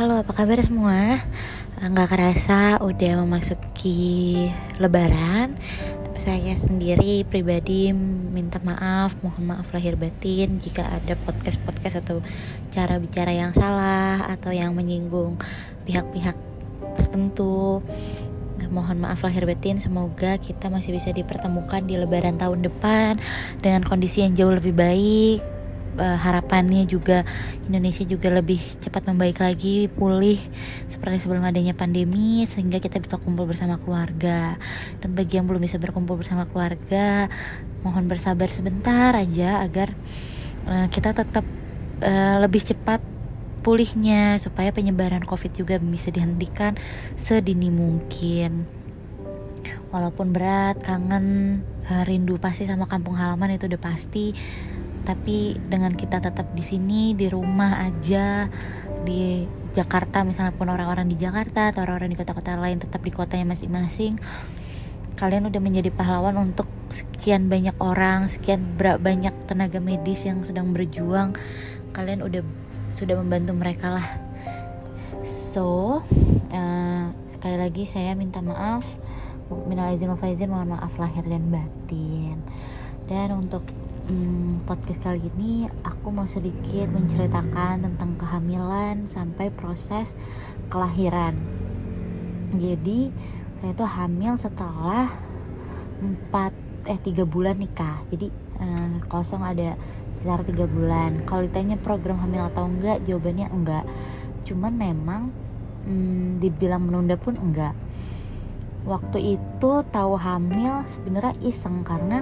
Halo, apa kabar semua? Nggak kerasa udah memasuki lebaran Saya sendiri pribadi minta maaf, mohon maaf lahir batin Jika ada podcast-podcast atau cara bicara yang salah Atau yang menyinggung pihak-pihak tertentu mohon maaf lahir batin semoga kita masih bisa dipertemukan di lebaran tahun depan dengan kondisi yang jauh lebih baik. Uh, harapannya juga Indonesia juga lebih cepat membaik lagi pulih seperti sebelum adanya pandemi sehingga kita bisa kumpul bersama keluarga. Dan bagi yang belum bisa berkumpul bersama keluarga mohon bersabar sebentar aja agar uh, kita tetap uh, lebih cepat pulihnya supaya penyebaran covid juga bisa dihentikan sedini mungkin. Walaupun berat kangen rindu pasti sama kampung halaman itu udah pasti. Tapi dengan kita tetap di sini di rumah aja di Jakarta misalnya pun orang-orang di Jakarta atau orang-orang di kota-kota lain tetap di kotanya masing-masing kalian udah menjadi pahlawan untuk sekian banyak orang sekian banyak tenaga medis yang sedang berjuang. Kalian udah sudah membantu mereka lah. So uh, sekali lagi saya minta maaf. Minal izin faizin mohon maaf lahir dan batin. Dan untuk hmm, podcast kali ini aku mau sedikit menceritakan tentang kehamilan sampai proses kelahiran. Jadi saya tuh hamil setelah empat eh tiga bulan nikah. Jadi uh, kosong ada sekitar tiga bulan. Kalau ditanya program hamil atau enggak jawabannya enggak. Cuman memang hmm, dibilang menunda pun enggak. Waktu itu tahu hamil sebenarnya iseng karena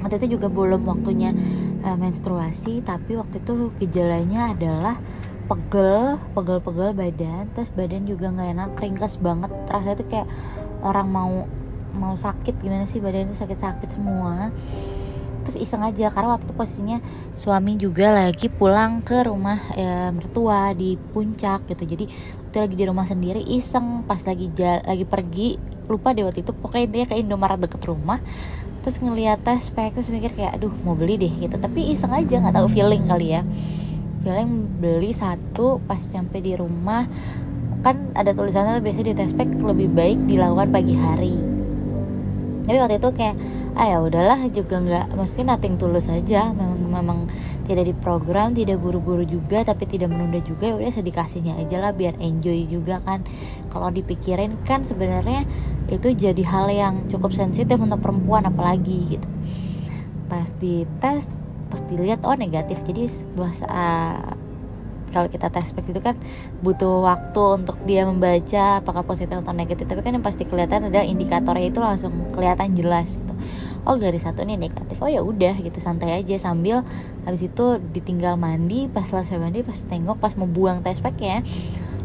waktu itu juga belum waktunya uh, menstruasi tapi waktu itu gejalanya adalah pegel pegel-pegel badan terus badan juga nggak enak ringkes banget. Terasa itu kayak orang mau mau sakit gimana sih badan itu sakit-sakit semua terus iseng aja karena waktu itu posisinya suami juga lagi pulang ke rumah ya, mertua di puncak gitu. Jadi waktu lagi di rumah sendiri iseng. Pas lagi lagi pergi lupa deh waktu itu. Pokoknya dia ke Indomaret deket rumah. Terus ngeliat tes spek terus mikir kayak aduh mau beli deh gitu. Tapi iseng aja nggak tahu feeling kali ya. Feeling beli satu pas sampai di rumah. Kan ada tulisannya biasanya di tespek lebih baik dilakukan pagi hari tapi waktu itu kayak ah ya udahlah juga nggak mesti nating tulus saja memang memang tidak diprogram tidak buru-buru juga tapi tidak menunda juga ya udah sedikasihnya aja lah biar enjoy juga kan. Kalau dipikirin kan sebenarnya itu jadi hal yang cukup sensitif untuk perempuan apalagi gitu. Pas di tes pas dilihat oh negatif. Jadi bahasa kalau kita tes itu kan butuh waktu untuk dia membaca apakah positif atau negatif. Tapi kan yang pasti kelihatan ada indikatornya itu langsung kelihatan jelas gitu. Oh garis satu nih negatif. Oh ya udah gitu santai aja. Sambil habis itu ditinggal mandi pas selesai mandi pas tengok pas mau buang tes ya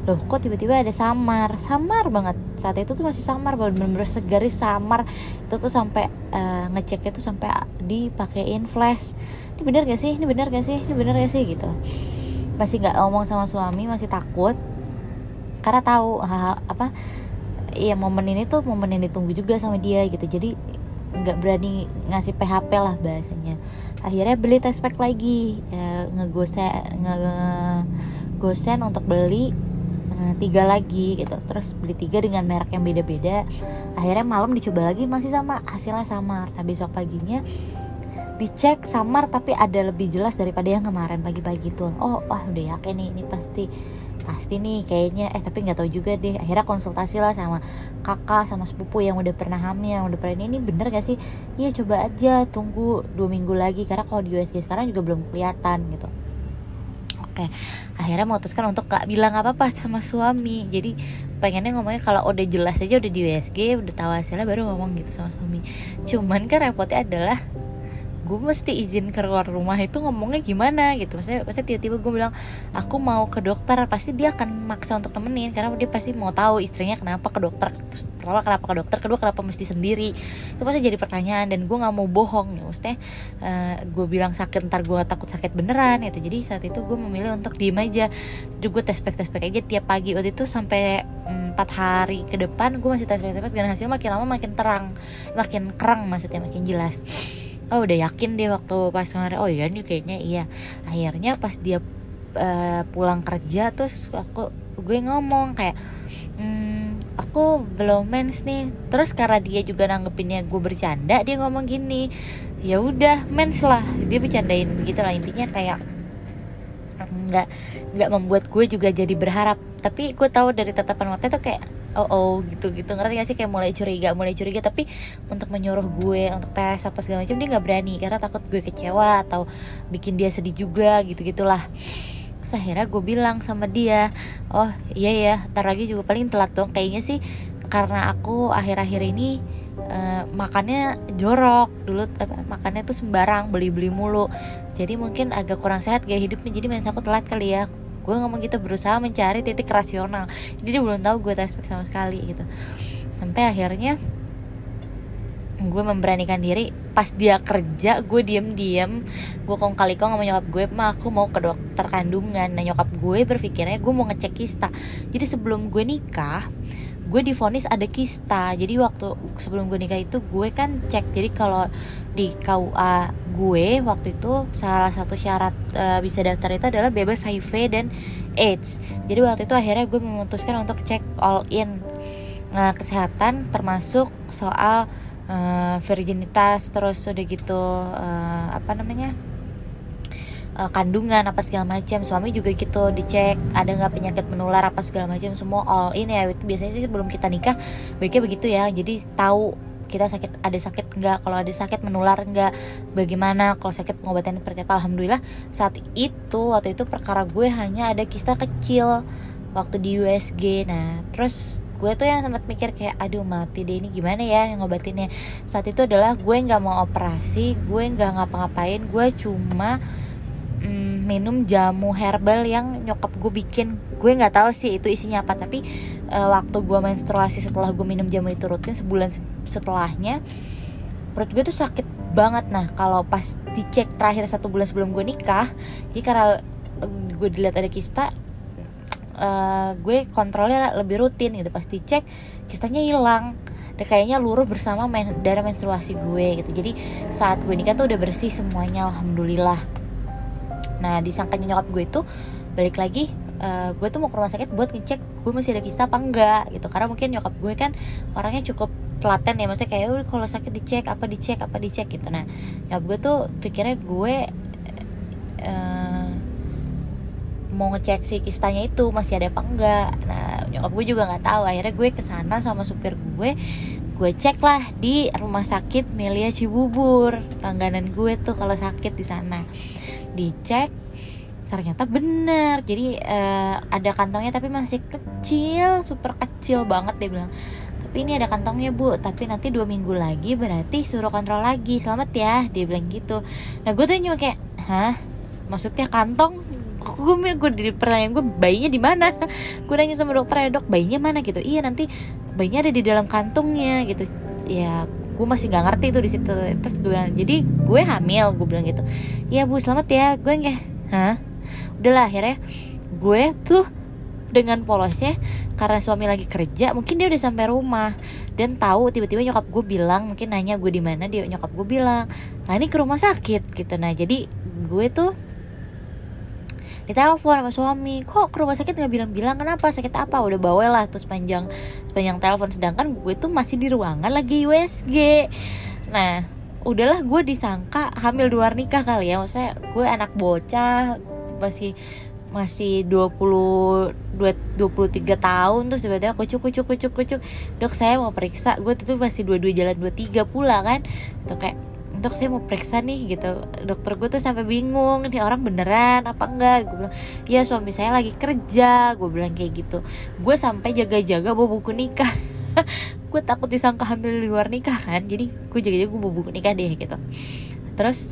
loh kok tiba-tiba ada samar. Samar banget. Saat itu tuh masih samar bener-bener segaris samar. Itu tuh sampai uh, ngecek itu sampai dipakein flash. Ini bener gak sih? Ini bener gak sih? Ini bener gak sih? Gitu masih nggak ngomong sama suami masih takut. Karena tahu hal, hal apa ya momen ini tuh momen yang ditunggu juga sama dia gitu. Jadi nggak berani ngasih PHP lah bahasanya. Akhirnya beli test pack lagi ya, ngegosen ngegosen untuk beli uh, tiga lagi gitu. Terus beli tiga dengan merek yang beda-beda. Akhirnya malam dicoba lagi masih sama hasilnya sama. Nah besok paginya dicek samar tapi ada lebih jelas daripada yang kemarin pagi-pagi tuh. Oh wah udah yakin nih ini pasti pasti nih kayaknya. Eh tapi nggak tahu juga deh. Akhirnya konsultasi lah sama kakak sama sepupu yang udah pernah hamil yang udah pernah ini, ini bener gak sih? Iya coba aja tunggu dua minggu lagi. Karena kalau di USG sekarang juga belum kelihatan gitu. Oke akhirnya memutuskan untuk gak bilang apa apa sama suami. Jadi pengennya ngomongnya kalau udah jelas aja udah di USG udah tahu hasilnya baru ngomong gitu sama suami. Cuman kan repotnya adalah gue mesti izin keluar rumah itu ngomongnya gimana gitu. Maksudnya pasti tiba-tiba gue bilang aku mau ke dokter. Pasti dia akan maksa untuk temenin karena dia pasti mau tahu istrinya kenapa ke dokter. Terus pertama kenapa ke dokter? Kedua kenapa mesti sendiri? Itu pasti jadi pertanyaan dan gue nggak mau bohong. Ya maksudnya uh, gue bilang sakit ntar gue takut sakit beneran gitu. Jadi saat itu gue memilih untuk diem aja. Jadi gue tes tes aja tiap pagi. Waktu itu sampai empat hari ke depan gue masih tes tes dan hasilnya makin lama makin terang. Makin kerang maksudnya makin jelas oh udah yakin deh waktu pas kemarin. Oh iya nih kayaknya iya. Akhirnya pas dia uh, pulang kerja terus aku gue ngomong kayak hmm, aku belum mens nih. Terus karena dia juga nanggepinnya gue bercanda dia ngomong gini ya udah mens lah. Dia bercandain gitu lah intinya kayak nggak nggak membuat gue juga jadi berharap. Tapi gue tahu dari tatapan mata itu kayak oh oh gitu gitu ngerti gak sih? Kayak mulai curiga mulai curiga. Tapi untuk menyuruh gue untuk tes apa segala macam dia nggak berani. Karena takut gue kecewa atau bikin dia sedih juga gitu gitulah Terus akhirnya gue bilang sama dia oh iya ya ntar lagi juga paling telat dong. Kayaknya sih karena aku akhir-akhir ini uh, makannya jorok dulu apa, makannya tuh sembarang beli-beli mulu. Jadi mungkin agak kurang sehat gaya hidupnya. Jadi main aku telat kali ya gue ngomong gitu berusaha mencari titik rasional. Jadi dia belum tahu gue tes sama sekali gitu. Sampai akhirnya gue memberanikan diri. Pas dia kerja gue diem diem gue kong kali kong sama nyokap gue mah aku mau ke dokter kandungan. Nah nyokap gue berpikirnya gue mau ngecek kista. Jadi sebelum gue nikah gue difonis ada kista. Jadi waktu sebelum gue nikah itu gue kan cek. Jadi kalau di KUA gue waktu itu salah satu syarat uh, bisa daftar itu adalah bebas HIV dan AIDS. Jadi waktu itu akhirnya gue memutuskan untuk cek all in. Uh, kesehatan termasuk soal uh, virginitas terus udah gitu uh, apa namanya uh, kandungan apa segala macam. Suami juga gitu dicek ada nggak penyakit menular apa segala macam semua all in ya. Itu biasanya sih sebelum kita nikah baiknya begitu ya. Jadi tahu kita sakit ada sakit nggak kalau ada sakit menular nggak bagaimana kalau sakit pengobatan seperti apa. Alhamdulillah saat itu waktu itu perkara gue hanya ada kista kecil waktu di USG nah terus gue tuh yang sempat mikir kayak aduh mati deh ini gimana ya yang ngobatinnya? Saat itu adalah gue nggak mau operasi gue nggak ngapa-ngapain gue cuma mm, minum jamu herbal yang nyokap gue bikin. Gue nggak tahu sih itu isinya apa tapi uh, waktu gue menstruasi setelah gue minum jamu itu rutin sebulan setelahnya perut gue tuh sakit banget. Nah kalau pas dicek terakhir satu bulan sebelum gue nikah jadi karena eh, gue dilihat ada kista uh, gue kontrolnya lebih rutin gitu. Pasti cek kistanya hilang. Dan kayaknya luruh bersama men darah menstruasi gue gitu. Jadi saat gue nikah tuh udah bersih semuanya alhamdulillah nah disangkanya nyokap gue itu balik lagi uh, gue tuh mau ke rumah sakit buat ngecek gue masih ada kista apa enggak gitu. Karena mungkin nyokap gue kan orangnya cukup telaten ya maksudnya kayak udah kalau sakit dicek apa dicek apa dicek gitu. Nah nyokap gue tuh pikirnya gue uh, mau ngecek si kistanya itu masih ada apa enggak. Nah nyokap gue juga nggak tahu. Akhirnya gue ke sana sama supir gue gue cek lah di rumah sakit Melia Cibubur langganan gue tuh kalau sakit di sana dicek ternyata bener. Jadi uh, ada kantongnya tapi masih kecil super kecil banget dia bilang. Tapi ini ada kantongnya bu. Tapi nanti dua minggu lagi berarti suruh kontrol lagi. Selamat ya dia bilang gitu. Nah gue tuh cuma kayak hah? Maksudnya kantong? Gue gue di pertanyaan gue bayinya di mana? Gue nanya sama dokter ya dok bayinya mana? Gitu. Iya nanti bayinya ada di dalam kantungnya gitu. Ya gue masih nggak ngerti tuh di situ. Terus gue bilang jadi gue hamil gue bilang gitu. Ya bu selamat ya. Gue nggak hah? Udahlah akhirnya gue tuh dengan polosnya karena suami lagi kerja mungkin dia udah sampai rumah. Dan tahu tiba-tiba nyokap gue bilang mungkin nanya gue di mana dia nyokap gue bilang nah ini ke rumah sakit gitu. Nah jadi gue tuh ditelepon sama suami kok ke rumah sakit nggak bilang-bilang? Kenapa? Sakit apa? Udah bawa lah terus panjang panjang telepon. Sedangkan gue tuh masih di ruangan lagi USG nah udahlah gue disangka hamil luar nikah kali ya. Maksudnya gue anak bocah masih masih 20 23 tahun. Terus tiba-tiba kucuk kucuk kucuk kucuk dok saya mau periksa. Gue tuh masih dua-dua jalan dua tiga pula kan. Tuh kayak dok saya mau periksa nih gitu. Dokter gue tuh sampai bingung nih orang beneran apa enggak? Gue bilang ya suami saya lagi kerja gue bilang kayak gitu. Gue sampai jaga-jaga bawa buku nikah. Gue takut disangka hamil di luar nikah kan jadi gue jaga-jaga gue bawa buku nikah deh gitu. Terus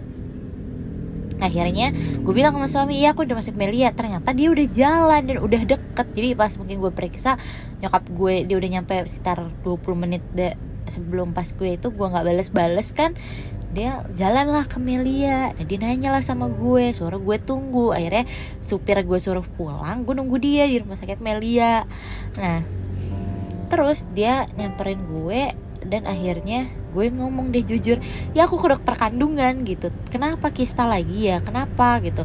akhirnya gue bilang sama suami iya aku udah masuk Melia ternyata dia udah jalan dan udah deket. Jadi pas mungkin gue periksa nyokap gue dia udah nyampe sekitar 20 menit deh sebelum pas gue itu gue nggak bales-bales kan dia jalan lah ke Melia. Nah, dia nanya lah sama gue. Suruh gue tunggu. Akhirnya supir gue suruh pulang. Gue nunggu dia di rumah sakit Melia. Nah terus dia nyamperin gue. Dan akhirnya gue ngomong deh jujur ya aku ke dokter kandungan gitu. Kenapa kista lagi ya? Kenapa? gitu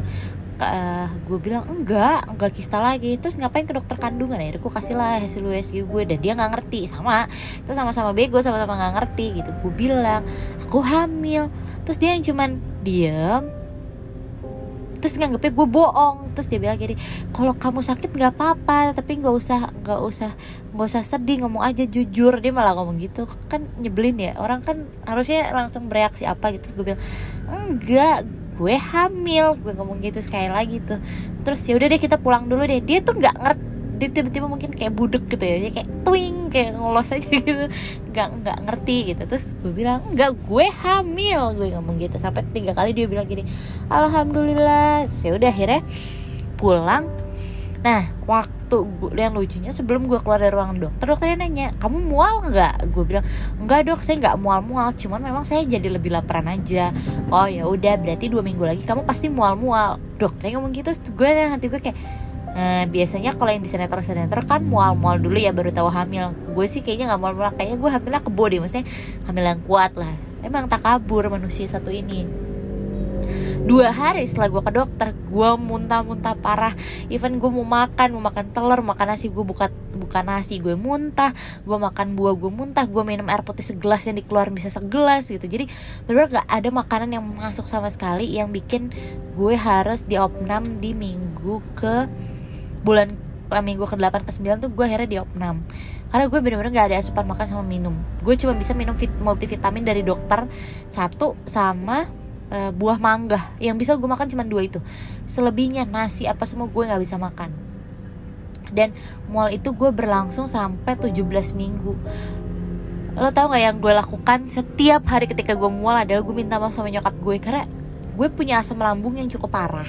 uh, gue bilang enggak enggak kista lagi. Terus ngapain ke dokter kandungan? Ya gue kasih lah hasil USG gue dan dia nggak ngerti. Sama terus sama-sama bego sama-sama nggak ngerti gitu. Gue bilang aku hamil. Terus dia yang cuman diem. Terus nganggepnya gue bohong. Terus dia bilang gini kalau kamu sakit nggak apa-apa tapi nggak usah nggak usah nggak usah sedih ngomong aja jujur. Dia malah ngomong gitu. Kan nyebelin ya. Orang kan harusnya langsung bereaksi apa gitu. Gue bilang enggak gue hamil. Gue ngomong gitu sekali lagi tuh. Terus ya udah deh kita pulang dulu deh. Dia tuh nggak ngerti tiba-tiba mungkin kayak budek gitu ya. Kayak twing kayak ngelos aja gitu. Nggak nggak ngerti gitu. Terus gue bilang nggak gue hamil. Gue ngomong gitu. Sampai tiga kali dia bilang gini alhamdulillah. Ya udah akhirnya pulang. Nah, waktu gue, yang lucunya sebelum gue keluar dari ruangan dokter, dokternya nanya, kamu mual nggak? Gue bilang, enggak dok, saya nggak mual-mual, cuman memang saya jadi lebih laparan aja. Oh ya udah, berarti dua minggu lagi kamu pasti mual-mual. Dokternya ngomong gitu, gue yang hati gue kayak, Nah, biasanya kalau yang di sinetron-sinetron kan mual-mual dulu ya baru tahu hamil. Gue sih kayaknya nggak mual-mual, kayaknya gue hamilnya kebo deh, maksudnya hamil yang kuat lah. Emang tak kabur manusia satu ini dua hari setelah gue ke dokter gue muntah-muntah parah. Even gue mau makan mau makan telur makan nasi gue buka buka nasi gue muntah. Gue makan buah gue muntah. Gue minum air putih segelas yang dikeluarin bisa segelas gitu. Jadi benar gak ada makanan yang masuk sama sekali yang bikin gue harus diopnam di minggu ke bulan minggu ke 8 ke 9 tuh gue akhirnya diopnam. Karena gue bener-bener gak ada asupan makan sama minum. Gue cuma bisa minum multivitamin dari dokter satu sama uh, buah mangga. Yang bisa gue makan cuma dua itu. Selebihnya nasi apa semua gue nggak bisa makan. Dan mual itu gue berlangsung sampai 17 minggu. Lo tau gak yang gue lakukan setiap hari ketika gue mual adalah gue minta maaf sama nyokap gue karena gue punya asam lambung yang cukup parah.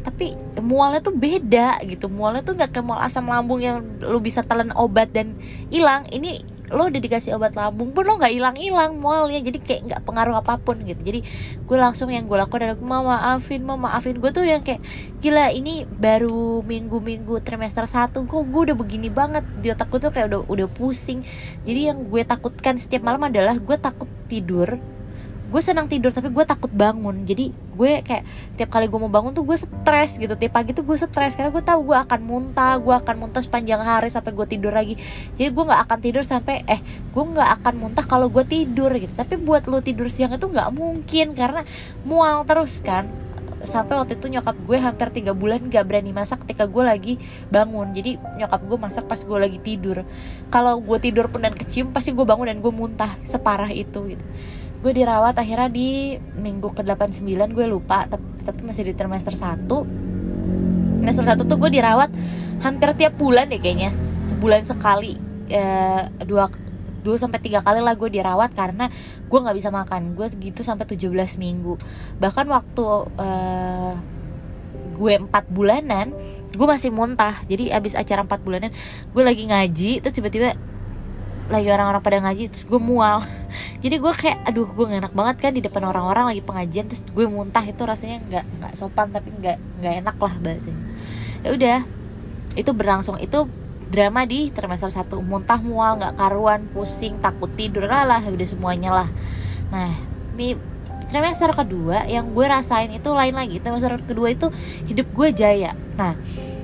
Tapi mualnya tuh beda gitu. Mualnya tuh nggak kayak mual asam lambung yang lo bisa telan obat dan hilang. Ini lo udah dikasih obat lambung pun lo nggak hilang hilang mualnya jadi kayak nggak pengaruh apa pun gitu. Jadi gue langsung yang gue lakukan adalah mama maafin mama maafin. Gue tuh yang kayak gila ini baru minggu minggu trimester satu kok gue udah begini banget. Di otak gue tuh kayak udah udah pusing. Jadi yang gue takutkan setiap malam adalah gue takut tidur gue senang tidur tapi gue takut bangun. Jadi gue kayak tiap kali gue mau bangun tuh gue stres gitu. Tiap pagi tuh gue stres karena gue tahu gue akan muntah gue akan muntah sepanjang hari sampai gue tidur lagi. Jadi gue nggak akan tidur sampai eh gue nggak akan muntah kalau gue tidur gitu. Tapi buat lo tidur siang itu nggak mungkin karena mual terus kan. Sampai waktu itu nyokap gue hampir tiga bulan gak berani masak ketika gue lagi bangun. Jadi nyokap gue masak pas gue lagi tidur. Kalau gue tidur pun dan kecium pasti gue bangun dan gue muntah separah itu gitu gue dirawat akhirnya di minggu ke 89 gue lupa tapi, tapi masih di trimester 1 trimester 1 tuh gue dirawat hampir tiap bulan deh kayaknya sebulan sekali. Eh, dua dua sampai tiga kali lah gue dirawat karena gue nggak bisa makan. Gue segitu sampai 17 minggu. Bahkan waktu uh, gue empat bulanan gue masih muntah. Jadi abis acara empat bulanan gue lagi ngaji terus tiba-tiba lagi orang-orang pada ngaji terus gue mual. Jadi gue kayak aduh gue gak enak banget kan di depan orang-orang lagi pengajian. Terus gue muntah itu rasanya nggak nggak sopan tapi nggak nggak enak lah bahasanya. Ya udah itu berlangsung. Itu drama di trimester satu muntah mual nggak karuan pusing takut tidur lah lah udah semuanya lah. Nah mi trimester kedua yang gue rasain itu lain lagi. Trimester kedua itu hidup gue jaya. Nah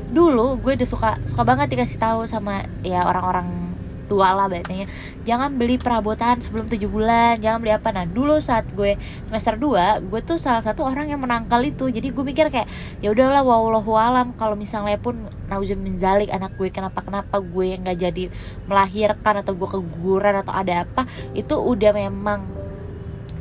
dulu gue udah suka suka banget dikasih tahu sama ya orang-orang tua lah biasanya. Jangan beli perabotan sebelum tujuh bulan jangan beli apa. Nah dulu saat gue semester 2 gue tuh salah satu orang yang menangkal itu. Jadi gue mikir kayak ya udahlah wallahu alam kalau misalnya pun nauzumin zalik anak gue kenapa kenapa gue yang nggak jadi melahirkan atau gue keguguran atau ada apa itu udah memang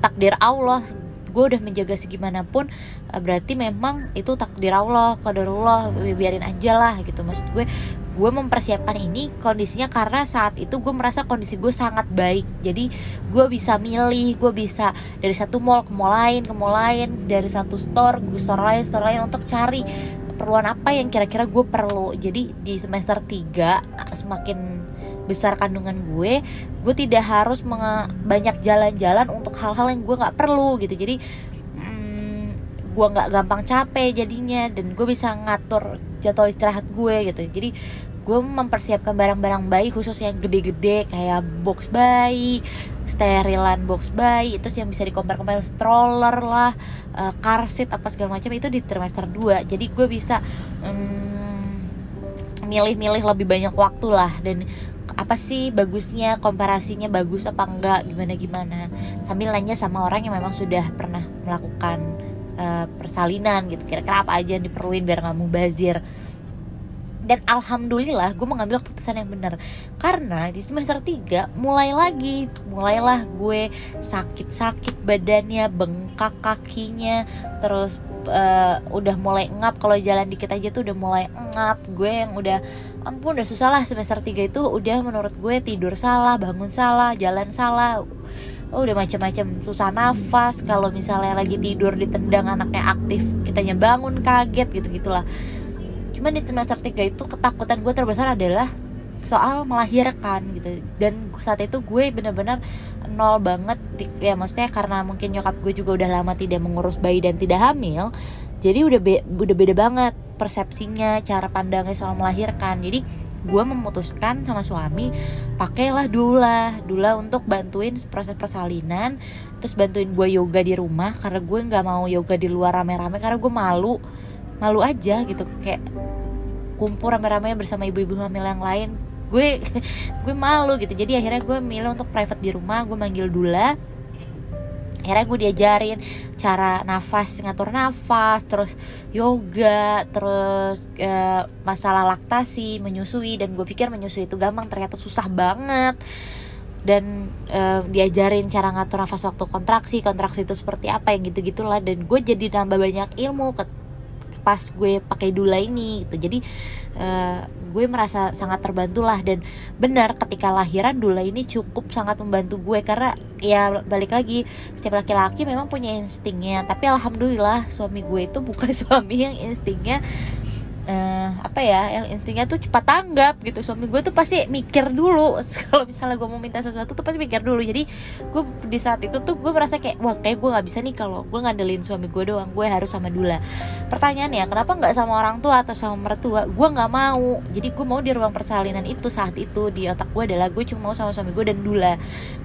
takdir Allah. Gue udah menjaga segimanapun berarti memang itu takdir Allah qadarullah biarin aja lah gitu. Maksud gue gue mempersiapkan ini kondisinya karena saat itu gue merasa kondisi gue sangat baik. Jadi gue bisa milih gue bisa dari satu mall ke mall lain ke mall lain dari satu store ke store lain store lain untuk cari keperluan apa yang kira-kira gue perlu. Jadi di semester 3 semakin besar kandungan gue gue tidak harus banyak jalan-jalan untuk hal-hal yang gue nggak perlu gitu. Jadi hmm, gue nggak gampang capek jadinya dan gue bisa ngatur jadwal istirahat gue gitu. Jadi gue mempersiapkan barang-barang bayi khusus yang gede-gede kayak box bayi sterilan box bayi itu yang bisa dikompar-kompar stroller lah uh, car seat apa segala macam itu di trimester 2 jadi gue bisa milih-milih um, lebih banyak waktu lah. Dan apa sih bagusnya komparasinya bagus apa enggak gimana gimana sambil nanya sama orang yang memang sudah pernah melakukan uh, persalinan gitu. Kira-kira apa aja yang diperluin biar nggak mubazir dan alhamdulillah gue mengambil keputusan yang benar. Karena di semester 3 mulai lagi mulailah gue sakit-sakit badannya bengkak kakinya terus uh, udah mulai ngap. Kalau jalan dikit aja tuh udah mulai ngap. Gue yang udah ampun udah susah lah semester 3 itu. Udah menurut gue tidur salah bangun salah jalan salah. Oh, udah macam-macam. Susah nafas. Kalau misalnya lagi tidur ditendang anaknya aktif kitanya bangun kaget gitu gitulah cuman di semester 3 itu ketakutan gue terbesar adalah soal melahirkan gitu. Dan saat itu gue bener-bener nol banget ya maksudnya karena mungkin nyokap gue juga udah lama tidak mengurus bayi dan tidak hamil jadi udah be udah beda banget persepsinya cara pandangnya soal melahirkan. Jadi gue memutuskan sama suami pakailah dula dula untuk bantuin proses persalinan terus bantuin gue yoga di rumah karena gue nggak mau yoga di luar rame-rame karena gue malu malu aja gitu kayak kumpul rame-rame bersama ibu-ibu hamil yang lain. Gue gue malu gitu. Jadi akhirnya gue milih untuk private di rumah gue manggil dula. Akhirnya gue diajarin cara nafas ngatur nafas terus yoga terus e, masalah laktasi menyusui. Dan gue pikir menyusui itu gampang ternyata susah banget. Dan e, diajarin cara ngatur nafas waktu kontraksi kontraksi itu seperti apa yang gitu gitulah dan gue jadi nambah banyak ilmu pas gue pakai dula ini gitu. Jadi uh, gue merasa sangat terbantu lah dan benar ketika lahiran dula ini cukup sangat membantu gue. Karena ya balik lagi setiap laki-laki memang punya instingnya. Tapi alhamdulillah suami gue itu bukan suami yang instingnya uh, apa ya yang instingnya tuh cepat tanggap gitu. Suami gue tuh pasti mikir dulu. Kalau misalnya gue mau minta sesuatu tuh pasti mikir dulu. Jadi gue di saat itu tuh gue merasa kayak wah kayak gue nggak bisa nih kalau gue ngandelin suami gue doang. Gue harus sama Dula. Pertanyaannya kenapa nggak sama orang tua atau sama mertua? Gue nggak mau. Jadi gue mau di ruang persalinan itu saat itu di otak gue adalah gue cuma mau sama suami gue dan Dula.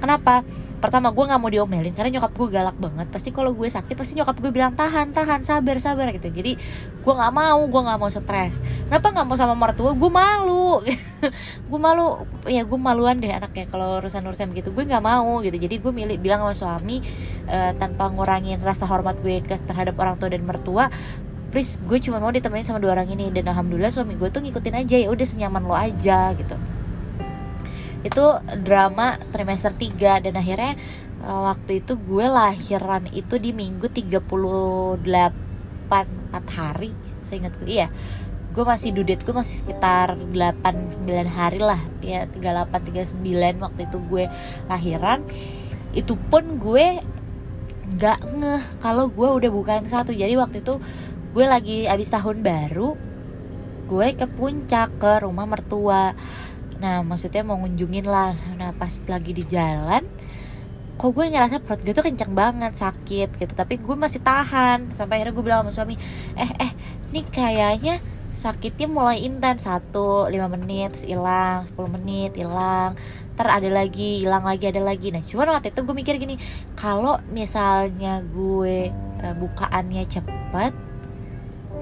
Kenapa pertama gue nggak mau diomelin karena nyokap gue galak banget. Pasti kalau gue sakit pasti nyokap gue bilang tahan tahan sabar sabar gitu. Jadi gue nggak mau gue nggak mau stres. Kenapa nggak mau sama mertua? Gue malu. Gue malu. Ya gue maluan deh anaknya kalau urusan urusan begitu gue nggak mau gitu. Jadi gue milih bilang sama suami uh, tanpa ngurangin rasa hormat gue ke terhadap orang tua dan mertua please gue cuma mau ditemenin sama dua orang ini. Dan alhamdulillah suami gue tuh ngikutin aja ya udah senyaman lo aja gitu itu drama trimester 3 dan akhirnya uh, waktu itu gue lahiran itu di minggu 38 4 hari seingat gue iya gue masih dudet gue masih sekitar 8 9 hari lah. Ya 38 39 waktu itu gue lahiran. Itu pun gue nggak ngeh kalau gue udah bukan satu. Jadi waktu itu gue lagi abis tahun baru gue ke puncak ke rumah mertua nah maksudnya mau ngunjungin lah. Nah pas lagi di jalan kok gue ngerasa perut gue tuh kencang banget sakit gitu. Tapi gue masih tahan. Sampai akhirnya gue bilang sama suami eh eh ini kayaknya sakitnya mulai intens. Satu lima menit hilang. 10 menit hilang. Ter ada lagi hilang lagi ada lagi. Nah cuman waktu itu gue mikir gini kalau misalnya gue uh, bukaannya cepet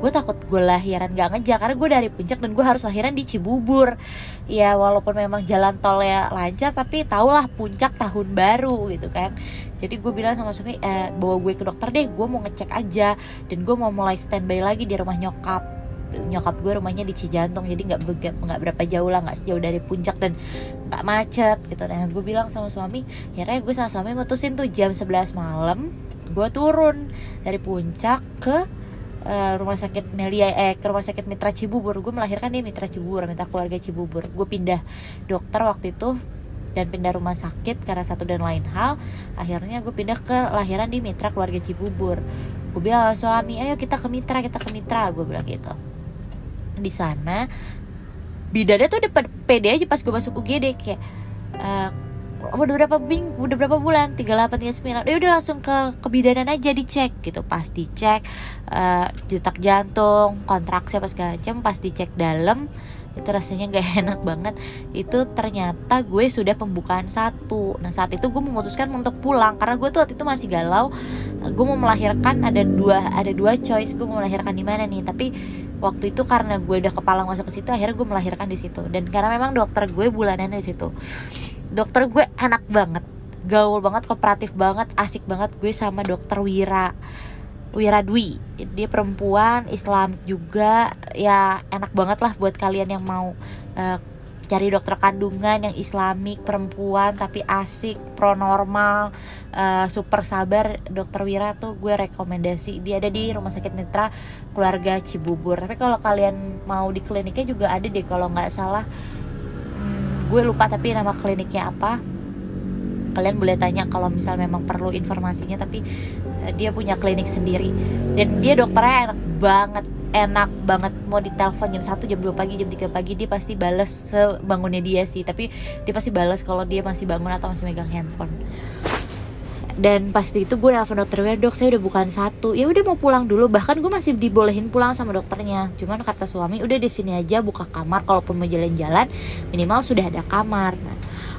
gue takut gue lahiran gak ngejar karena gue dari puncak dan gue harus lahiran di Cibubur. Ya walaupun memang jalan tol ya lancar tapi tahulah puncak tahun baru gitu kan. Jadi gue bilang sama suami eh, bawa gue ke dokter deh gue mau ngecek aja. Dan gue mau mulai standby lagi di rumah nyokap. Nyokap gue rumahnya di Cijantung jadi nggak nggak berapa jauh lah nggak sejauh dari puncak dan nggak macet gitu. Nah gue bilang sama suami akhirnya gue sama suami mutusin tuh jam 11 malam gue turun dari puncak ke uh, rumah sakit Melia eh ke rumah sakit Mitra Cibubur. Gue melahirkan di Mitra Cibubur minta keluarga Cibubur. Gue pindah dokter waktu itu dan pindah rumah sakit karena satu dan lain hal. Akhirnya gue pindah ke lahiran di Mitra keluarga Cibubur. Gue bilang suami ayo kita ke Mitra kita ke Mitra. Gue bilang gitu. Di sana bidannya tuh udah pede aja pas gue masuk UGD kayak uh, udah berapa bing udah berapa bulan? 38 39 ya udah langsung ke kebidanan aja dicek gitu. Pas dicek uh, jantung kontraksi apa segala macam pas dicek dalam itu rasanya gak enak banget. Itu ternyata gue sudah pembukaan satu. Nah saat itu gue memutuskan untuk pulang karena gue tuh waktu itu masih galau. Gue mau melahirkan ada dua ada dua choice gue mau melahirkan di mana nih. Tapi waktu itu karena gue udah kepala masuk ke situ akhirnya gue melahirkan di situ. Dan karena memang dokter gue bulanan di situ dokter gue enak banget. Gaul banget kooperatif banget asik banget gue sama dokter Wira. Wira Dwi. Dia perempuan Islam juga. Ya enak banget lah buat kalian yang mau uh, cari dokter kandungan yang islamik perempuan tapi asik pro normal uh, super sabar. Dokter Wira tuh gue rekomendasi. Dia ada di rumah sakit Mitra keluarga Cibubur. Tapi kalau kalian mau di kliniknya juga ada deh kalau nggak salah gue lupa tapi nama kliniknya apa. Kalian boleh tanya kalau misal memang perlu informasinya tapi uh, dia punya klinik sendiri. Dan dia dokternya enak banget enak banget. Mau ditelepon jam 1 jam 2 pagi jam 3 pagi dia pasti balas sebangunnya dia sih. Tapi dia pasti balas kalau dia masih bangun atau masih megang handphone dan pasti itu gue nelfon dokter gue dok saya udah bukan satu. Ya udah mau pulang dulu. Bahkan gue masih dibolehin pulang sama dokternya. Cuman kata suami udah di sini aja buka kamar. Kalaupun mau jalan-jalan minimal sudah ada kamar. Nah,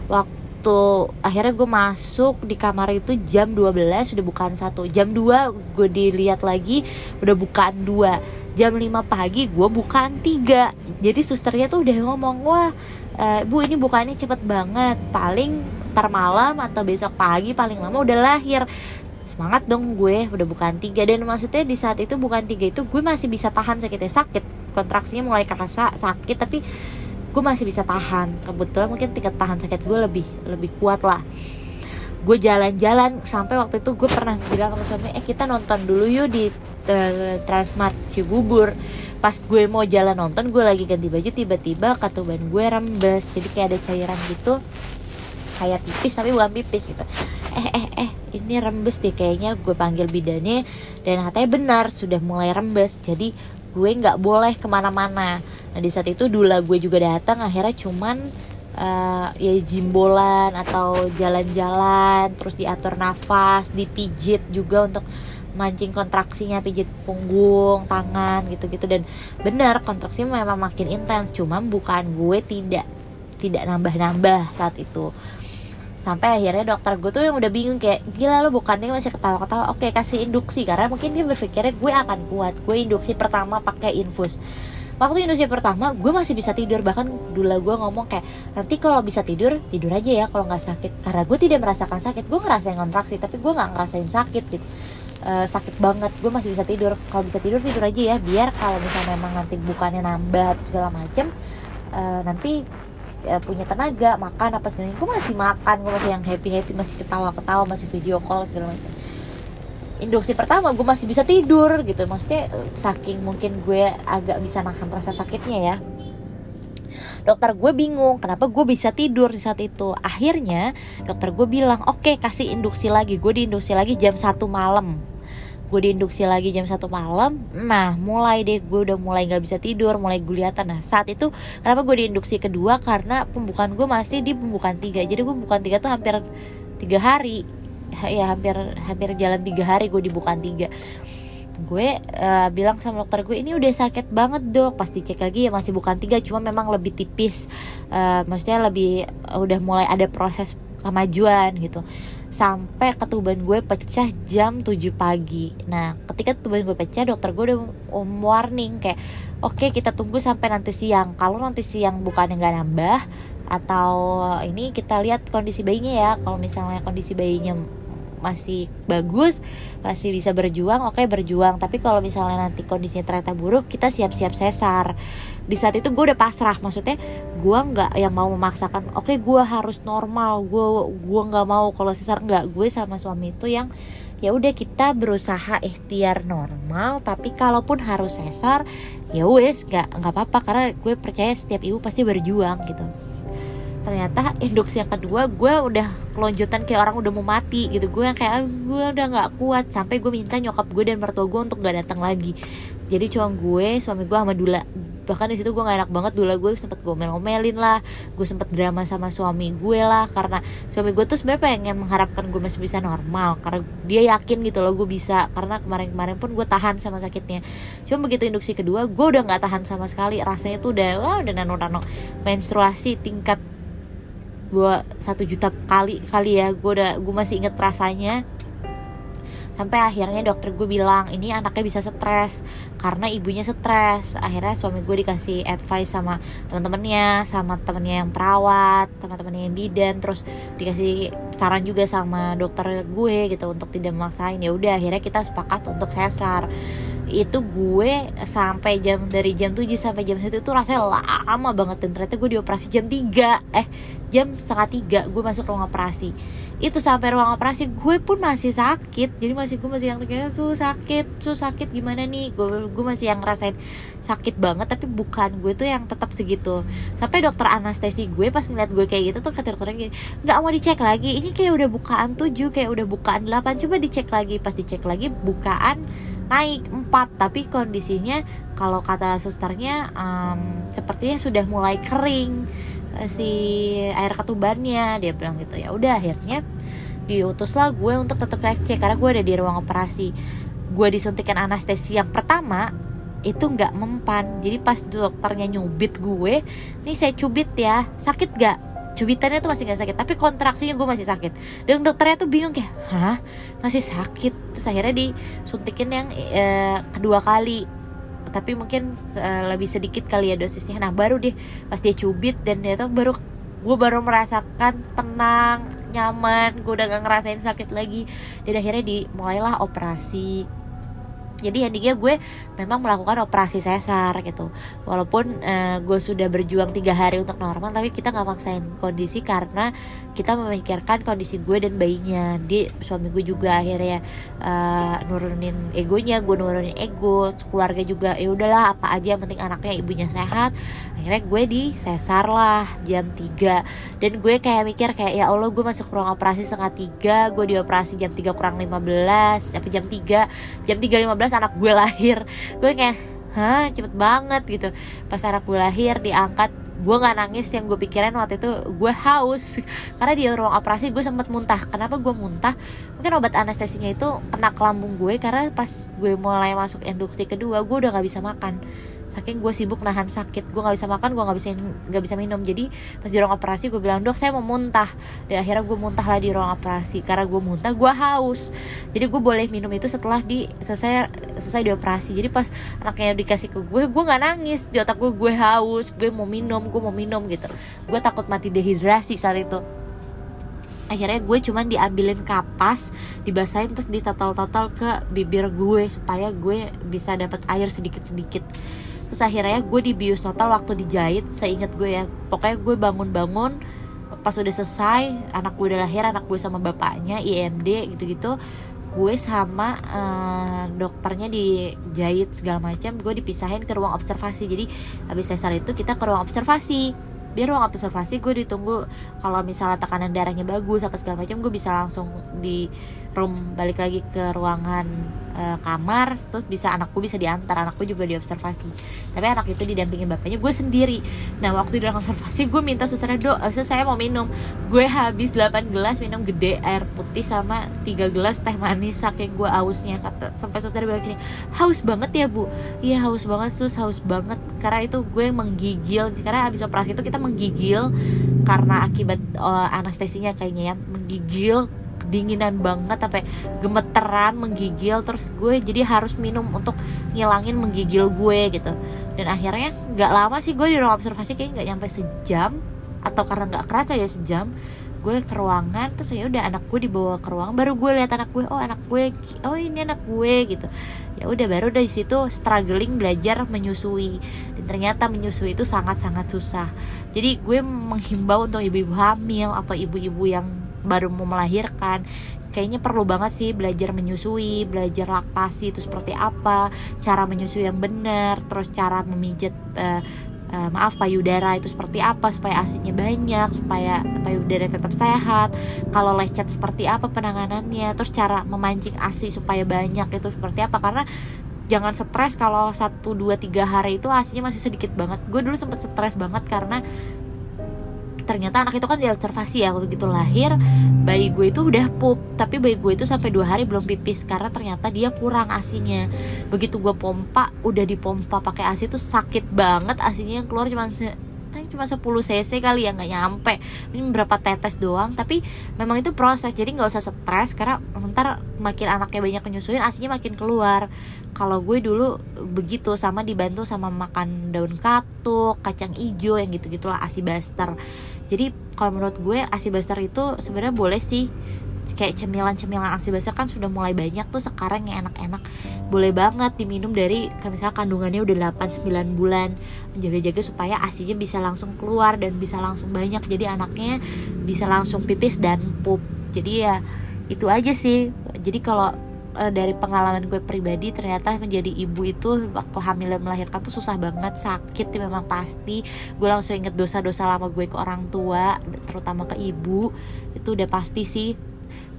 waktu akhirnya gue masuk di kamar itu jam 12 sudah bukan satu. Jam 2 gue dilihat lagi udah bukan dua. Jam 5 pagi gue bukan tiga. Jadi susternya tuh udah ngomong wah e, bu ini bukannya cepet banget. Paling ntar malam atau besok pagi paling lama udah lahir. Semangat dong gue udah bukan tiga. Dan maksudnya di saat itu bukan tiga itu gue masih bisa tahan sakitnya. Sakit kontraksinya mulai kerasa sakit tapi gue masih bisa tahan. Kebetulan mungkin tingkat tahan sakit gue lebih lebih kuat lah. Gue jalan-jalan sampai waktu itu gue pernah bilang sama suami eh kita nonton dulu yuk di uh, Transmart Cibubur pas gue mau jalan nonton gue lagi ganti baju tiba-tiba katuban gue rembes. Jadi kayak ada cairan gitu. Kayak pipis tapi bukan pipis gitu. Eh eh eh ini rembes deh kayaknya gue panggil bidannya dan katanya benar sudah mulai rembes. Jadi gue nggak boleh ke mana-mana. Nah di saat itu dula gue juga datang akhirnya cuman uh, ya jimbolan atau jalan-jalan terus diatur nafas dipijit juga untuk mancing kontraksinya pijit punggung tangan gitu-gitu. Dan benar kontraksinya memang makin intens. Cuman bukan gue tidak tidak nambah-nambah saat itu. Sampai akhirnya dokter gue tuh yang udah bingung kayak gila lo bukannya masih ketawa-ketawa? Oke kasih induksi. Karena mungkin dia berpikirnya gue akan kuat. Gue induksi pertama pakai infus. Waktu induksi pertama gue masih bisa tidur. Bahkan dulu gue ngomong kayak nanti kalau bisa tidur tidur aja ya kalau nggak sakit. Karena gue tidak merasakan sakit. Gue ngerasain kontraksi tapi gue nggak ngerasain sakit gitu uh, sakit banget. Gue masih bisa tidur. Kalau bisa tidur tidur aja ya. Biar kalau misalnya memang nanti bukannya nambah segala macem uh, nanti ya, punya tenaga makan apa segala gue masih makan. Gue masih yang happy happy masih ketawa ketawa masih video call segala macam induksi pertama gue masih bisa tidur gitu. Maksudnya eh, saking mungkin gue agak bisa nahan rasa sakitnya ya. Dokter gue bingung kenapa gue bisa tidur di saat itu? Akhirnya dokter gue bilang oke okay, kasih induksi lagi. Gue diinduksi lagi jam satu malam gue diinduksi lagi jam satu malam nah mulai deh gue udah mulai nggak bisa tidur mulai gulihatan. Nah saat itu kenapa gue diinduksi kedua? Karena pembukaan gue masih di pembukaan tiga. Jadi gue pembukaan tiga tuh hampir tiga hari. Ya hampir hampir jalan tiga hari gue dibukaan tiga. Gue uh, bilang sama dokter gue ini udah sakit banget dok. Pas dicek lagi ya masih bukan tiga cuma memang lebih tipis. Uh, maksudnya lebih uh, udah mulai ada proses kemajuan gitu. Sampai ketuban gue pecah jam 7 pagi. Nah ketika ketuban gue pecah dokter gue udah um, warning kayak oke okay, kita tunggu sampai nanti siang. Kalau nanti siang bukannya nggak nambah atau ini kita lihat kondisi bayinya ya. Kalau misalnya kondisi bayinya masih bagus masih bisa berjuang oke okay, berjuang. Tapi kalau misalnya nanti kondisinya ternyata buruk kita siap-siap sesar. Di saat itu gue udah pasrah maksudnya gue nggak yang mau memaksakan oke okay, gue harus normal gue gue nggak mau kalau sesar nggak. Gue sama suami itu yang ya udah kita berusaha ikhtiar normal tapi kalaupun harus sesar ya wes nggak nggak apa-apa. Karena gue percaya setiap ibu pasti berjuang gitu ternyata induksi yang kedua gue udah kelonjotan kayak orang udah mau mati gitu. Gue yang kayak gue udah nggak kuat. Sampai gue minta nyokap gue dan mertua gue untuk gak datang lagi. Jadi cuma gue suami gue sama Dula bahkan di situ gue gak enak banget. Dulu gue sempet gue ngomelin lah gue sempet drama sama suami gue lah karena suami gue tuh sebenarnya pengen mengharapkan gue masih bisa normal karena dia yakin gitu loh gue bisa karena kemarin-kemarin pun gue tahan sama sakitnya. Cuma begitu induksi kedua gue udah nggak tahan sama sekali rasanya tuh udah wah udah nano-nano. Menstruasi tingkat gue satu juta kali kali ya. Gue udah gue masih inget rasanya sampai akhirnya dokter gue bilang ini anaknya bisa stres karena ibunya stres. Akhirnya suami gue dikasih advice sama teman-temannya sama temennya yang perawat sama temennya yang bidan. Terus dikasih saran juga sama dokter gue gitu untuk tidak memaksain. Ya udah akhirnya kita sepakat untuk sesar itu gue sampai jam dari jam 7 sampai jam 1 itu rasanya lama banget dan ternyata gue dioperasi jam 3 eh jam setengah tiga gue masuk ruang operasi. Itu sampai ruang operasi gue pun masih sakit jadi masih gue masih yang kayak tuh sakit tuh sakit gimana nih? Gue gue masih yang ngerasain sakit banget tapi bukan gue tuh yang tetap segitu. Sampai dokter anestesi gue pas ngeliat gue kayak gitu tuh kata dokternya gini nggak mau dicek lagi ini kayak udah bukaan 7 kayak udah bukaan 8 coba dicek lagi. Pas dicek lagi bukaan naik 4 tapi kondisinya kalau kata susternya um, sepertinya sudah mulai kering Eh, si air ketubannya. Dia bilang gitu. Ya udah akhirnya diutuslah gue untuk tetap cek karena gue ada di ruang operasi. Gue disuntikan anestesi yang pertama itu nggak mempan. Jadi pas dokternya nyubit gue nih saya cubit ya. Sakit gak cubitannya tuh masih gak sakit tapi kontraksinya gue masih sakit. Dan dokternya tuh bingung kayak hah? Masih sakit? Terus akhirnya disuntikin yang eh, kedua kali. Tapi mungkin uh, lebih sedikit kali ya dosisnya. Nah baru deh pas dia cubit dan dia tuh baru gue baru merasakan tenang nyaman. Gue udah gak ngerasain sakit lagi. Dan akhirnya dimulailah operasi jadi endingnya gue memang melakukan operasi sesar gitu. Walaupun uh, gue sudah berjuang tiga hari untuk normal tapi kita nggak maksain kondisi karena kita memikirkan kondisi gue dan bayinya. Di suami gue juga akhirnya uh, nurunin egonya gue nurunin ego keluarga juga ya udahlah apa aja yang penting anaknya ibunya sehat akhirnya gue di sesar lah jam 3 dan gue kayak mikir kayak ya Allah gue masuk ruang operasi setengah tiga gue dioperasi jam 3 kurang 15 tapi jam 3 jam 3.15 anak gue lahir. Gue kayak hah cepet banget gitu. Pas anak gue lahir diangkat gue nggak nangis yang gue pikirin waktu itu gue haus. Karena di ruang operasi gue sempet muntah. Kenapa gue muntah? Mungkin obat anestesinya itu kena ke lambung gue karena pas gue mulai masuk induksi kedua gue udah nggak bisa makan saking gue sibuk nahan sakit gue nggak bisa makan gue nggak bisa nggak bisa minum. Jadi pas di ruang operasi gue bilang dok saya mau muntah. Dan akhirnya gue muntah lah di ruang operasi. Karena gue muntah gue haus. Jadi gue boleh minum itu setelah di selesai selesai dioperasi jadi pas anaknya dikasih ke gue gue nggak nangis. Di otak gue gue haus gue mau minum gue mau minum gitu. Gue takut mati dehidrasi saat itu. Akhirnya gue cuman diambilin kapas dibasahin terus ditotol-totol ke bibir gue supaya gue bisa dapat air sedikit-sedikit terus akhirnya gue dibius total waktu dijahit seingat gue ya. Pokoknya gue bangun-bangun pas udah selesai anak gue udah lahir anak gue sama bapaknya IMD gitu-gitu gue sama uh, dokternya dijahit segala macam gue dipisahin ke ruang observasi. Jadi habis sesar itu kita ke ruang observasi. Di ruang observasi gue ditunggu kalau misalnya tekanan darahnya bagus apa segala macam gue bisa langsung di room balik lagi ke ruangan uh, kamar terus bisa anakku bisa diantar anakku juga diobservasi. Tapi anak itu didampingi bapaknya gue sendiri. Nah waktu di ruang observasi gue minta susternya do uh, saya mau minum. Gue habis 8 gelas minum gede air putih sama 3 gelas teh manis saking gue hausnya. Kata sampai suster bilang gini haus banget ya bu. Iya haus banget sus haus banget. Karena itu gue menggigil karena habis operasi itu kita menggigil karena akibat uh, anestesinya kayaknya ya menggigil dinginan banget sampai gemeteran menggigil terus gue jadi harus minum untuk ngilangin menggigil gue gitu. Dan akhirnya nggak lama sih gue di ruang observasi kayak nggak nyampe sejam atau karena nggak kerasa ya sejam gue ke ruangan terus ya udah anak gue dibawa ke ruangan baru gue lihat anak gue oh anak gue oh ini anak gue gitu. Ya udah baru dari situ struggling belajar menyusui. Dan ternyata menyusui itu sangat sangat susah. Jadi gue menghimbau untuk ibu-ibu hamil atau ibu-ibu yang baru mau melahirkan. Kayaknya perlu banget sih belajar menyusui, belajar laktasi itu seperti apa, cara menyusui yang benar, terus cara memijat uh, uh, maaf payudara itu seperti apa supaya asinya banyak, supaya payudara tetap sehat. Kalau lecet seperti apa penanganannya, terus cara memancing asi supaya banyak itu seperti apa. Karena jangan stres kalau satu dua tiga hari itu asinya masih sedikit banget. Gue dulu sempet stres banget karena ternyata anak itu kan diobservasi ya waktu gitu lahir bayi gue itu udah pup. Tapi bayi gue itu sampai dua hari belum pipis karena ternyata dia kurang asinya. Begitu gue pompa udah dipompa pakai asi itu sakit banget asinya yang keluar cuma cuma 10 cc kali ya nggak nyampe. Ini berapa tetes doang tapi memang itu proses. Jadi nggak usah stres karena ntar makin anaknya banyak menyusuin asinya makin keluar. Kalau gue dulu begitu sama dibantu sama makan daun katuk kacang ijo yang gitu gitulah asi baster jadi kalau menurut gue asi baster itu sebenarnya boleh sih. Kayak cemilan-cemilan asi basah kan sudah mulai banyak tuh sekarang yang enak-enak. Boleh banget diminum dari misalnya kandungannya udah 8-9 bulan. Menjaga-jaga supaya asinya bisa langsung keluar dan bisa langsung banyak. Jadi anaknya bisa langsung pipis dan pup. Jadi ya itu aja sih. Jadi kalau e, dari pengalaman gue pribadi ternyata menjadi ibu itu waktu hamil dan melahirkan tuh susah banget sakit ya memang pasti. Gue langsung inget dosa-dosa lama gue ke orang tua terutama ke ibu itu udah pasti sih.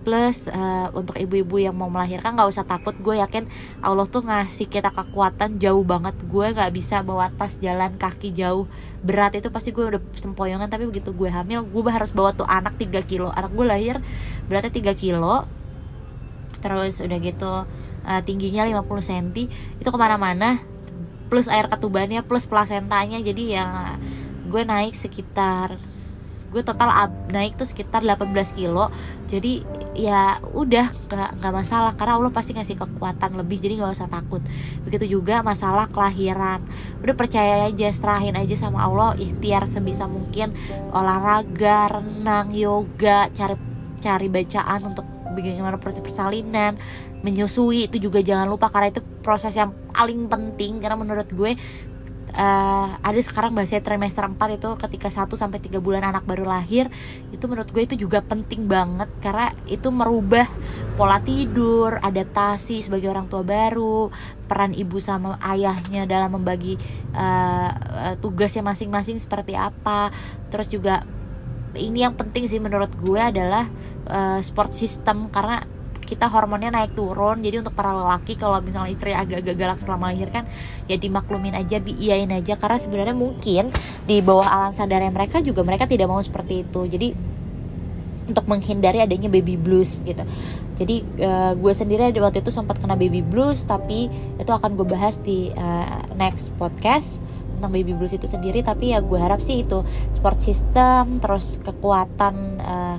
Plus uh, untuk ibu-ibu yang mau melahirkan nggak usah takut gue yakin Allah tuh ngasih kita kekuatan jauh banget. Gue nggak bisa bawa tas jalan kaki jauh. Berat itu pasti gue udah sempoyongan tapi begitu gue hamil gue harus bawa tuh anak 3 kilo. Anak gue lahir beratnya 3 kilo terus udah gitu uh, tingginya 50 cm itu ke mana-mana plus air ketubannya plus plasentanya. Jadi ya gue naik sekitar gue total ab, naik tuh sekitar 18 kilo. Jadi ya udah gak, gak masalah karena Allah pasti ngasih kekuatan lebih jadi nggak usah takut. Begitu juga masalah kelahiran. Udah percaya aja serahin aja sama Allah ikhtiar sebisa mungkin olahraga renang yoga cari cari bacaan untuk bagaimana proses persalinan menyusui itu juga jangan lupa karena itu proses yang paling penting karena menurut gue uh, ada sekarang bahasa trimester 4 itu ketika 1 sampai 3 bulan anak baru lahir itu menurut gue itu juga penting banget karena itu merubah pola tidur, adaptasi sebagai orang tua baru, peran ibu sama ayahnya dalam membagi uh, tugasnya masing-masing seperti apa. Terus juga ini yang penting sih menurut gue adalah uh, sport system karena kita hormonnya naik turun. Jadi untuk para lelaki kalau misalnya istri agak-agak galak selama lahir kan ya dimaklumin aja diiyain aja. Karena sebenarnya mungkin di bawah alam sadarnya mereka juga mereka tidak mau seperti itu. Jadi untuk menghindari adanya baby blues gitu. Jadi uh, gue sendiri waktu itu sempat kena baby blues tapi itu akan gue bahas di uh, next podcast tentang baby blues itu sendiri. Tapi ya gue harap sih itu sport system terus kekuatan uh,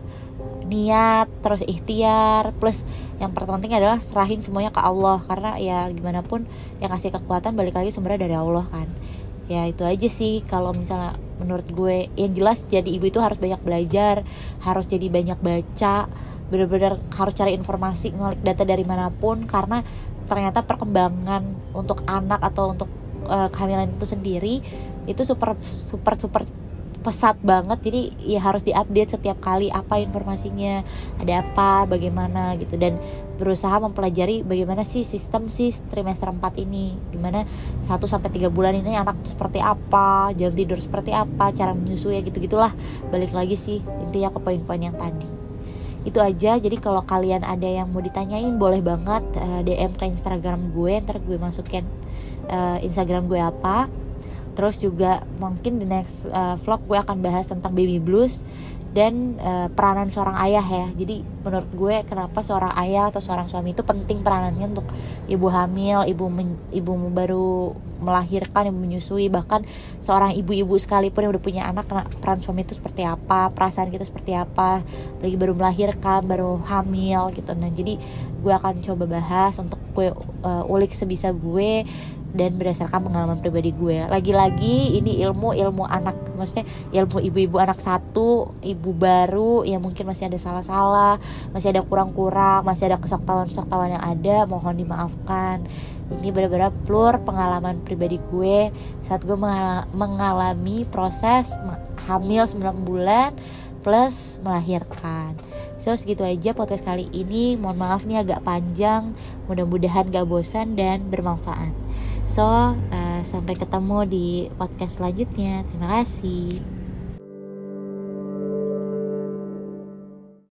niat terus ikhtiar plus yang terpenting adalah serahin semuanya ke Allah. Karena ya gimana pun yang kasih kekuatan balik lagi sumbernya dari Allah kan. Ya itu aja sih kalau misalnya menurut gue yang jelas jadi ibu itu harus banyak belajar harus jadi banyak baca benar-benar harus cari informasi ngulik data dari mana pun karena ternyata perkembangan untuk anak atau untuk uh, kehamilan itu sendiri itu super super super pesat banget. Jadi ya harus diupdate setiap kali apa informasinya ada apa bagaimana gitu. Dan berusaha mempelajari bagaimana sih sistem sih trimester 4 ini. Gimana 1 sampai 3 bulan ini anak seperti apa jam tidur seperti apa cara menyusui ya gitu gitulah. Balik lagi sih intinya ke poin-poin yang tadi. Itu aja. Jadi kalau kalian ada yang mau ditanyain boleh banget uh, eh, DM ke Instagram gue. Ntar gue masukin uh, Instagram gue apa terus juga mungkin di next uh, vlog gue akan bahas tentang baby blues dan uh, peranan seorang ayah ya. Jadi menurut gue kenapa seorang ayah atau seorang suami itu penting peranannya untuk ibu hamil ibu men, ibu baru melahirkan ibu menyusui bahkan seorang ibu-ibu sekalipun yang udah punya anak peran suami itu seperti apa perasaan kita seperti apa lagi baru melahirkan baru hamil gitu. Nah jadi gue akan coba bahas untuk gue uh, ulik sebisa gue dan berdasarkan pengalaman pribadi gue. Lagi-lagi ini ilmu ilmu anak maksudnya ilmu ibu-ibu anak satu ibu baru yang mungkin masih ada salah-salah masih ada kurang-kurang masih ada kesoktawan-kesoktawan yang ada mohon dimaafkan. Ini benar-benar plur pengalaman pribadi gue. Saat gue mengalami proses hamil 9 bulan plus melahirkan. So segitu aja podcast kali ini. Mohon maaf nih agak panjang Mudah-mudahan gak bosan dan bermanfaat So, uh, sampai ketemu di podcast selanjutnya. Terima kasih.